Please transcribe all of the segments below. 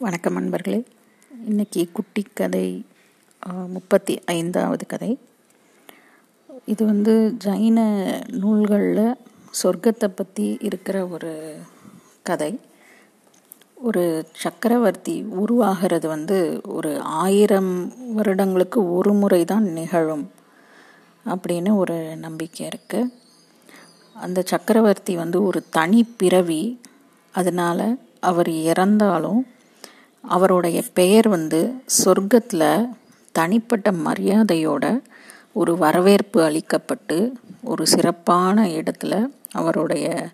வணக்கம் அன்பர்களே இன்னைக்கு குட்டி கதை முப்பத்தி ஐந்தாவது கதை. இது வந்து ஜைன நூல்களில் சொர்க்கத்தை பற்றி இருக்கிற ஒரு கதை. ஒரு சக்கரவர்த்தி உருவாகிறது வந்து ஒரு ஆயிரம் வருடங்களுக்கு ஒரு முறை தான் நிகழும் அப்படின்னு ஒரு நம்பிக்கை இருக்குது அந்த சக்கரவர்த்தி வந்து ஒரு தனி பிறவி அதனால் அவர் இறந்தாலும் அவருடைய பெயர் வந்து சொர்க்கத்தில் தனிப்பட்ட மரியாதையோட ஒரு வரவேற்பு அளிக்கப்பட்டு ஒரு சிறப்பான இடத்துல அவருடைய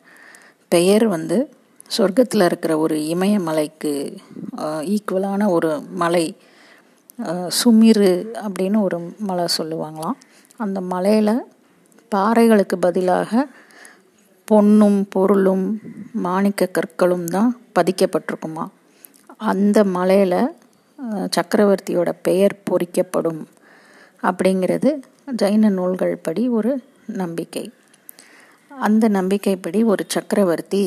பெயர் வந்து சொர்க்கத்தில் இருக்கிற ஒரு இமயமலைக்கு ஈக்குவலான ஒரு மலை சுமிரு அப்படின்னு ஒரு மலை சொல்லுவாங்களாம். அந்த மலையில் பாறைகளுக்கு பதிலாக பொன்னும் பொருளும் மாணிக்க கற்களும் தான் பதிக்கப்பட்டிருக்குமா அந்த மலையில் சக்கரவர்த்தியோட பெயர் பொறிக்கப்படும் அப்படிங்கிறது ஜைன நூல்கள் படி ஒரு நம்பிக்கை. அந்த நம்பிக்கைப்படி ஒரு சக்கரவர்த்தி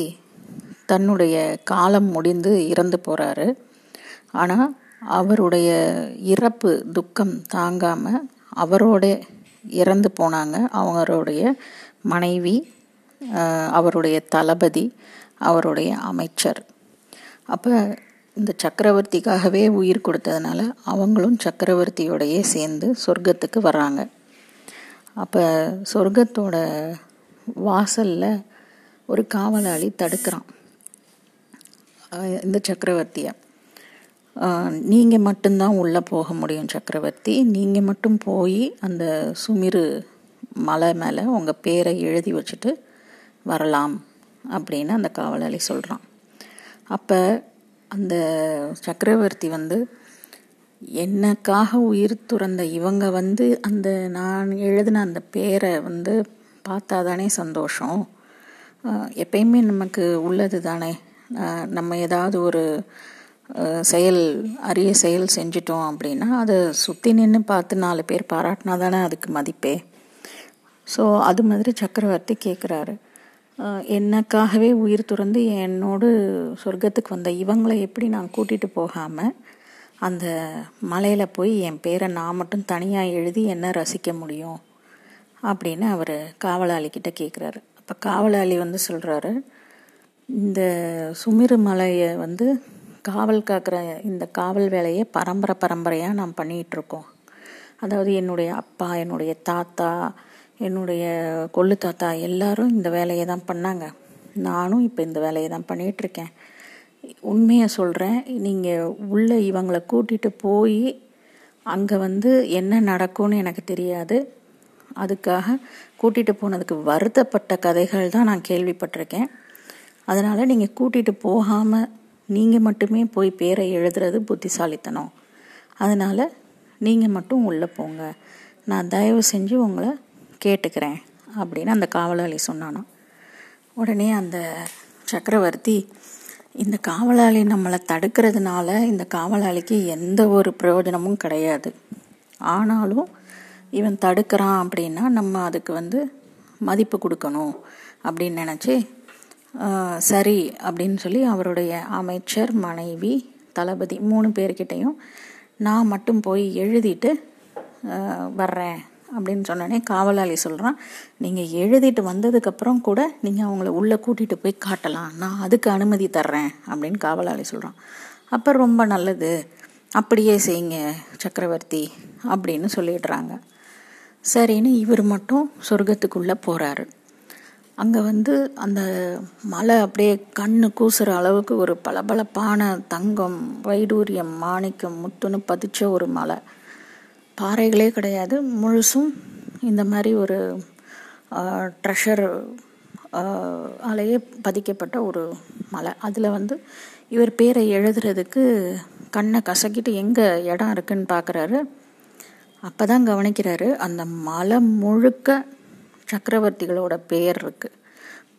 தன்னுடைய காலம் முடிந்து இறந்து போகிறாரு ஆனால் அவருடைய இறப்பு துக்கம் தாங்காமல் அவரோட இறந்து போனாங்க. அவருடைய மனைவி அவருடைய தளபதி அவருடைய அமைச்சர். அப்போ இந்த சக்கரவர்த்திக்காகவே உயிர் கொடுத்ததுனால அவங்களும் சக்கரவர்த்தியோடையே சேர்ந்து சொர்க்கத்துக்கு வர்றாங்க. அப்போ சொர்க்கத்தோட வாசலில் ஒரு காவலாளி தடுக்கிறான். இந்த சக்கரவர்த்தியை. நீங்கள் மட்டும்தான் உள்ளே போக முடியும் சக்கரவர்த்தி. நீங்கள் மட்டும் போய் அந்த சுமிரு மலை மேலே உங்கள் பேரை எழுதி வச்சுட்டு வரலாம் அப்படின்னு அந்த காவலாளி சொல்கிறான் அப்போ அந்த சக்கரவர்த்தி வந்து என்னக்காக உயிர் துறந்த இவங்க வந்து அந்த நான் எழுதின அந்த பேரை வந்து பார்த்தா தானே சந்தோஷம் எப்பயுமே நமக்கு உள்ளது தானே. நம்ம ஏதாவது ஒரு செயல் அரிய செயல் செஞ்சிட்டோம் அப்படின்னா அதை சுற்றி நின்று பார்த்து நாலு பேர் பாராட்டினா தானே அதுக்கு மதிப்பே? ஸோ அது மாதிரி சக்கரவர்த்தி கேட்குறாரு என்னக்காகவே உயிர் துறந்து என்னோடு சொர்க்கத்துக்கு வந்த இவங்களை எப்படி நான் கூட்டிகிட்டு போகாமல் அந்த மலையில் போய் என் பேரை நான் மட்டும் தனியாக எழுதி என்ன ரசிக்க முடியும் அப்படின்னு அவர் காவலாளிக்கிட்ட கேட்குறாரு அப்போ காவலாளி வந்து சொல்கிறாரு இந்த சுமிரு மலையை வந்து காவல் காக்கிற இந்த காவல் வேலையை பரம்பரை பரம்பரையாக நாம் பண்ணிகிட்ருக்கோம் அதாவது என்னுடைய அப்பா என்னுடைய தாத்தா என்னுடைய கொள்ளு தாத்தா எல்லாரும் இந்த வேலையை தான் பண்ணாங்க. நானும் இப்போ இந்த வேலையை தான் பண்ணிகிட்ருக்கேன் உண்மையை சொல்கிறேன் நீங்கள் உள்ளே இவங்களை கூட்டிகிட்டு போய் அங்கே வந்து என்ன நடக்கும்னு எனக்கு தெரியாது. அதுக்காக கூட்டிகிட்டு போனதுக்கு வருத்தப்பட்ட கதைகள் தான் நான் கேள்விப்பட்டிருக்கேன். அதனால் நீங்கள் கூட்டிகிட்டு போகாமல் நீங்கள் மட்டுமே போய் பேரை எழுதுறது புத்திசாலித்தனம். அதனால் நீங்கள் மட்டும் உள்ளே போங்க. நான் தயவு செஞ்சு உங்களை கேட்டுக்கிறேன் அப்படின்னு அந்த காவலாளி சொன்னானா. உடனே அந்த சக்கரவர்த்தி இந்த காவலாளி நம்மளை தடுக்கிறதுனால இந்த காவலாளிக்கு எந்த ஒரு பிரயோஜனமும் கிடையாது. ஆனாலும் இவன் தடுக்கிறான் அப்படின்னா நம்ம அதுக்கு வந்து மதிப்பு கொடுக்கணும் அப்படின்னு நினச்சி சரி அப்படின்னு சொல்லி அவருடைய அமைச்சர் மனைவி தளபதி மூணு பேர்கிட்டையும் நான் மட்டும் போய் எழுதிட்டு வர்றேன் அப்படின்னு சொன்னோடனே காவலாளி சொல்கிறான் நீங்கள் எழுதிட்டு வந்ததுக்கப்புறம் கூட நீங்கள் அவங்கள உள்ளே கூட்டிகிட்டு போய் காட்டலாம். நான் அதுக்கு அனுமதி தர்றேன். அப்படின்னு காவலாளி சொல்கிறான் அப்போ ரொம்ப நல்லது. அப்படியே செய்யுங்க சக்கரவர்த்தி. அப்படின்னு சொல்லிடுறாங்க. சரின்னு இவர் மட்டும் சொர்க்கத்துக்குள்ளே போகிறாரு அங்கே வந்து அந்த மலை அப்படியே கண்ணு கூசுகிற அளவுக்கு ஒரு பளபளப்பான தங்கம் வைடூரியம் மாணிக்கம் முத்துன்னு பதிச்ச ஒரு மலை. பாறைகளே கிடையாது. முழுசும் இந்த மாதிரி ஒரு ட்ரெஷர் ஆலேயே பதிக்கப்பட்ட ஒரு மலை. அதில் வந்து இவர் பேரை எழுதுறதுக்கு கண்ணை கசக்கிட்டு எங்கே இடம் இருக்குன்னு பார்க்குறாரு அப்போ தான் கவனிக்கிறாரு அந்த மலை முழுக்க சக்கரவர்த்திகளோட பெயர் இருக்குது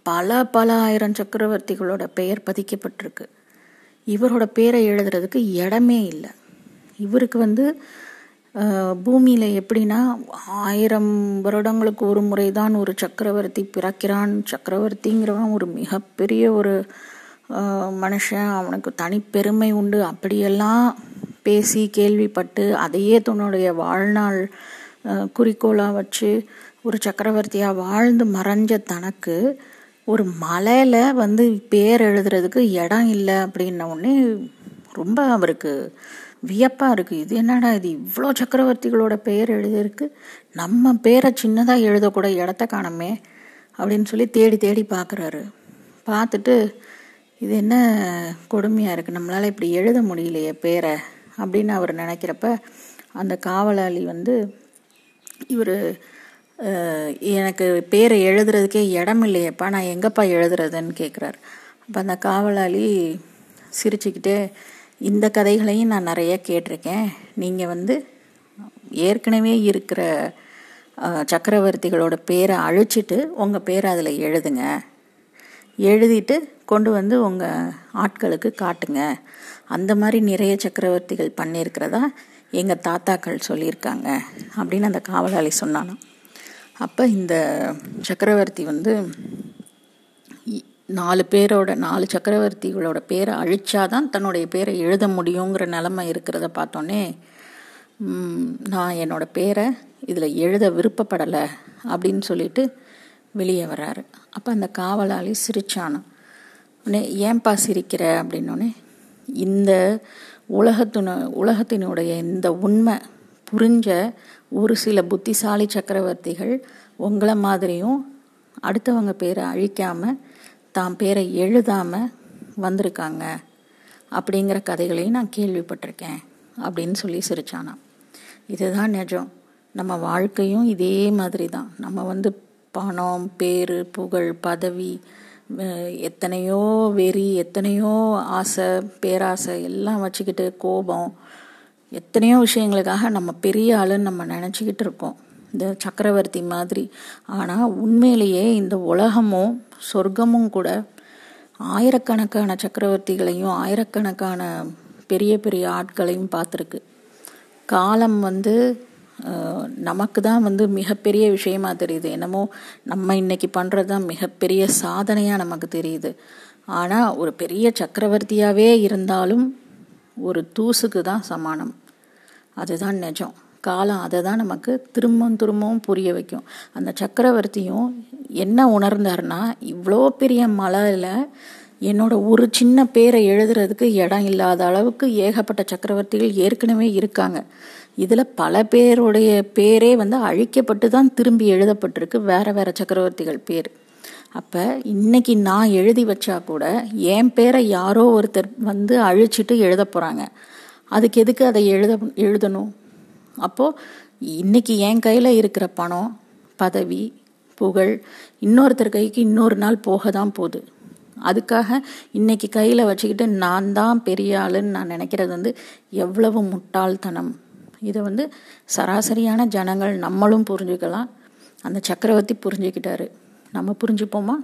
பல பல ஆயிரம் சக்கரவர்த்திகளோட பெயர் பதிக்கப்பட்டிருக்கு. இவரோட பேரை எழுதுறதுக்கு இடமே இல்லை. இவருக்கு வந்து பூமியில் எப்படின்னா ஆயிரம் வருடங்களுக்கு ஒரு முறை தான் ஒரு சக்கரவர்த்தி பிறக்கிறான். சக்கரவர்த்திங்கிறவன் ஒரு மிகப்பெரிய ஒரு மனுஷன். அவனுக்கு தனிப்பெருமை உண்டு. அப்படியெல்லாம் பேசி கேள்விப்பட்டு அதையே தன்னுடைய வாழ்நாள் குறிக்கோளாக வச்சு ஒரு சக்கரவர்த்தியாக வாழ்ந்து மறைஞ்ச தனக்கு ஒரு மலையில் வந்து பேர் எழுதுறதுக்கு இடம் இல்லை அப்படின்ன உடனே ரொம்ப அவருக்கு வியப்பாக இருக்குது இது என்னடா இது? இவ்வளோ சக்கரவர்த்திகளோட பெயர் எழுதியிருக்கு. நம்ம பேரை சின்னதாக எழுதக்கூட இடத்த காணமே அப்படின்னு சொல்லி தேடி தேடி பார்க்குறாரு பார்த்துட்டு இது என்ன கொடுமையாக இருக்குது நம்மளால் இப்படி எழுத முடியலையே பேரை அப்படின்னு அவர் நினைக்கிறப்ப அந்த காவலாளி வந்து இவர் எனக்கு பேரை எழுதுறதுக்கே இடம் இல்லையப்பா நான் எங்கப்பா எழுதுறதுன்னு கேட்குறாரு அப்போ அந்த காவலாளி சிரிச்சுக்கிட்டே இந்த கதைகளையும் நான் நிறைய கேட்டிருக்கேன். நீங்கள் வந்து ஏற்கனவே இருக்கிற சக்கரவர்த்திகளோட பேரை அழிச்சிட்டு உங்கள் பேரை அதில் எழுதுங்க. எழுதிட்டு கொண்டு வந்து உங்கள் ஆட்களுக்கு காட்டுங்க. அந்த மாதிரி நிறைய சக்கரவர்த்திகள் பண்ணியிருக்கிறதா எங்கள் தாத்தாக்கள் சொல்லியிருக்காங்க அப்படின்னு அந்த காவலாளி சொன்னானோ அப்போ இந்த சக்கரவர்த்தி வந்து நாலு பேரோட நாலு சக்கரவர்த்திகளோட பேரை அழிச்சாதான் தன்னுடைய பேரை எழுத முடியுங்கிற நிலமை இருக்கிறத பார்த்தோன்னே நான் என்னோட பேரை இதில் எழுத விருப்பப்படலை அப்படின்னு சொல்லிட்டு வெளியே வர்றாரு. அப்போ அந்த காவலாளி சிரிச்சானோ உடனே ஏன்பா சிரிக்கிற? அப்படின்னோடனே இந்த உலகத்துன உலகத்தினுடைய இந்த உண்மை புரிஞ்ச ஒரு சில புத்திசாலி சக்கரவர்த்திகள் உங்களை மாதிரியும் அடுத்தவங்க பேரை அழிக்காமல் தாம் பேரை எழுதாமல் வந்திருக்காங்க அப்படிங்கிற கதைகளையும் நான் கேள்விப்பட்டிருக்கேன் அப்படின்னு சொல்லி சிரிச்சானா இதுதான் நிஜம். நம்ம வாழ்க்கையும் இதே மாதிரி தான் நம்ம வந்து பணம் பேர் புகழ் பதவி எத்தனையோ வெறி எத்தனையோ ஆசை பேராசை எல்லாம் வச்சுக்கிட்டு கோபம் எத்தனையோ விஷயங்களுக்காக நம்ம பெரிய ஆளுன்னு நம்ம நினச்சிக்கிட்டு இருக்கோம். இந்த சக்கரவர்த்தி மாதிரி. ஆனால் உண்மையிலேயே இந்த உலகமும் சொர்க்கமும் கூட ஆயிரக்கணக்கான சக்கரவர்த்திகளையும் ஆயிரக்கணக்கான பெரிய பெரிய ஆட்களையும் பார்த்துருக்கு. காலம் வந்து நமக்கு தான் வந்து மிகப்பெரிய விஷயமா தெரியுது. என்னமோ நம்ம இன்னைக்கு பண்ணுறது தான் மிகப்பெரிய சாதனையாக நமக்கு தெரியுது. ஆனால் ஒரு பெரிய சக்கரவர்த்தியாகவே இருந்தாலும் ஒரு தூசுக்கு தான் சமானம். அதுதான் நிஜம். காலம் அதை தான் நமக்கு திரும்பவும் திரும்பவும் புரிய வைக்கும். அந்த சக்கரவர்த்தியும் என்ன உணர்ந்தார்னா இவ்வளோ பெரிய மலையில் என்னோட ஒரு சின்ன பேரை எழுதுறதுக்கு இடம் இல்லாத அளவுக்கு ஏகப்பட்ட சக்கரவர்த்திகள் ஏற்கனவே இருக்காங்க. இதில் பல பேருடைய பேரே வந்து அழிக்கப்பட்டு தான் திரும்பி எழுதப்பட்டிருக்கு வேற வேற சக்கரவர்த்திகள் பேர். அப்போ இன்னைக்கு நான் எழுதி வச்சா கூட என் பேரை யாரோ ஒருத்தர் வந்து அழிச்சிட்டு எழுத போகிறாங்க அதுக்கு எதுக்கு அதை எழுத எழுதணும்? அப்போது இன்னைக்கு என் கையில் இருக்கிற பணம் பதவி புகழ் இன்னொருத்தர் கைக்கு இன்னொரு நாள் போக தான் போகுது. அதுக்காக இன்னைக்கு கையில் வச்சுக்கிட்டு நான் தான் பெரிய ஆளுன்னு நான் நினைக்கிறது வந்து எவ்வளவு முட்டாள்தனம். இதை வந்து சராசரியான ஜனங்கள் நம்மளும் புரிஞ்சுக்கலாம். அந்த சக்கரவர்த்தி புரிஞ்சுக்கிட்டாரு. நம்ம புரிஞ்சுப்போமா?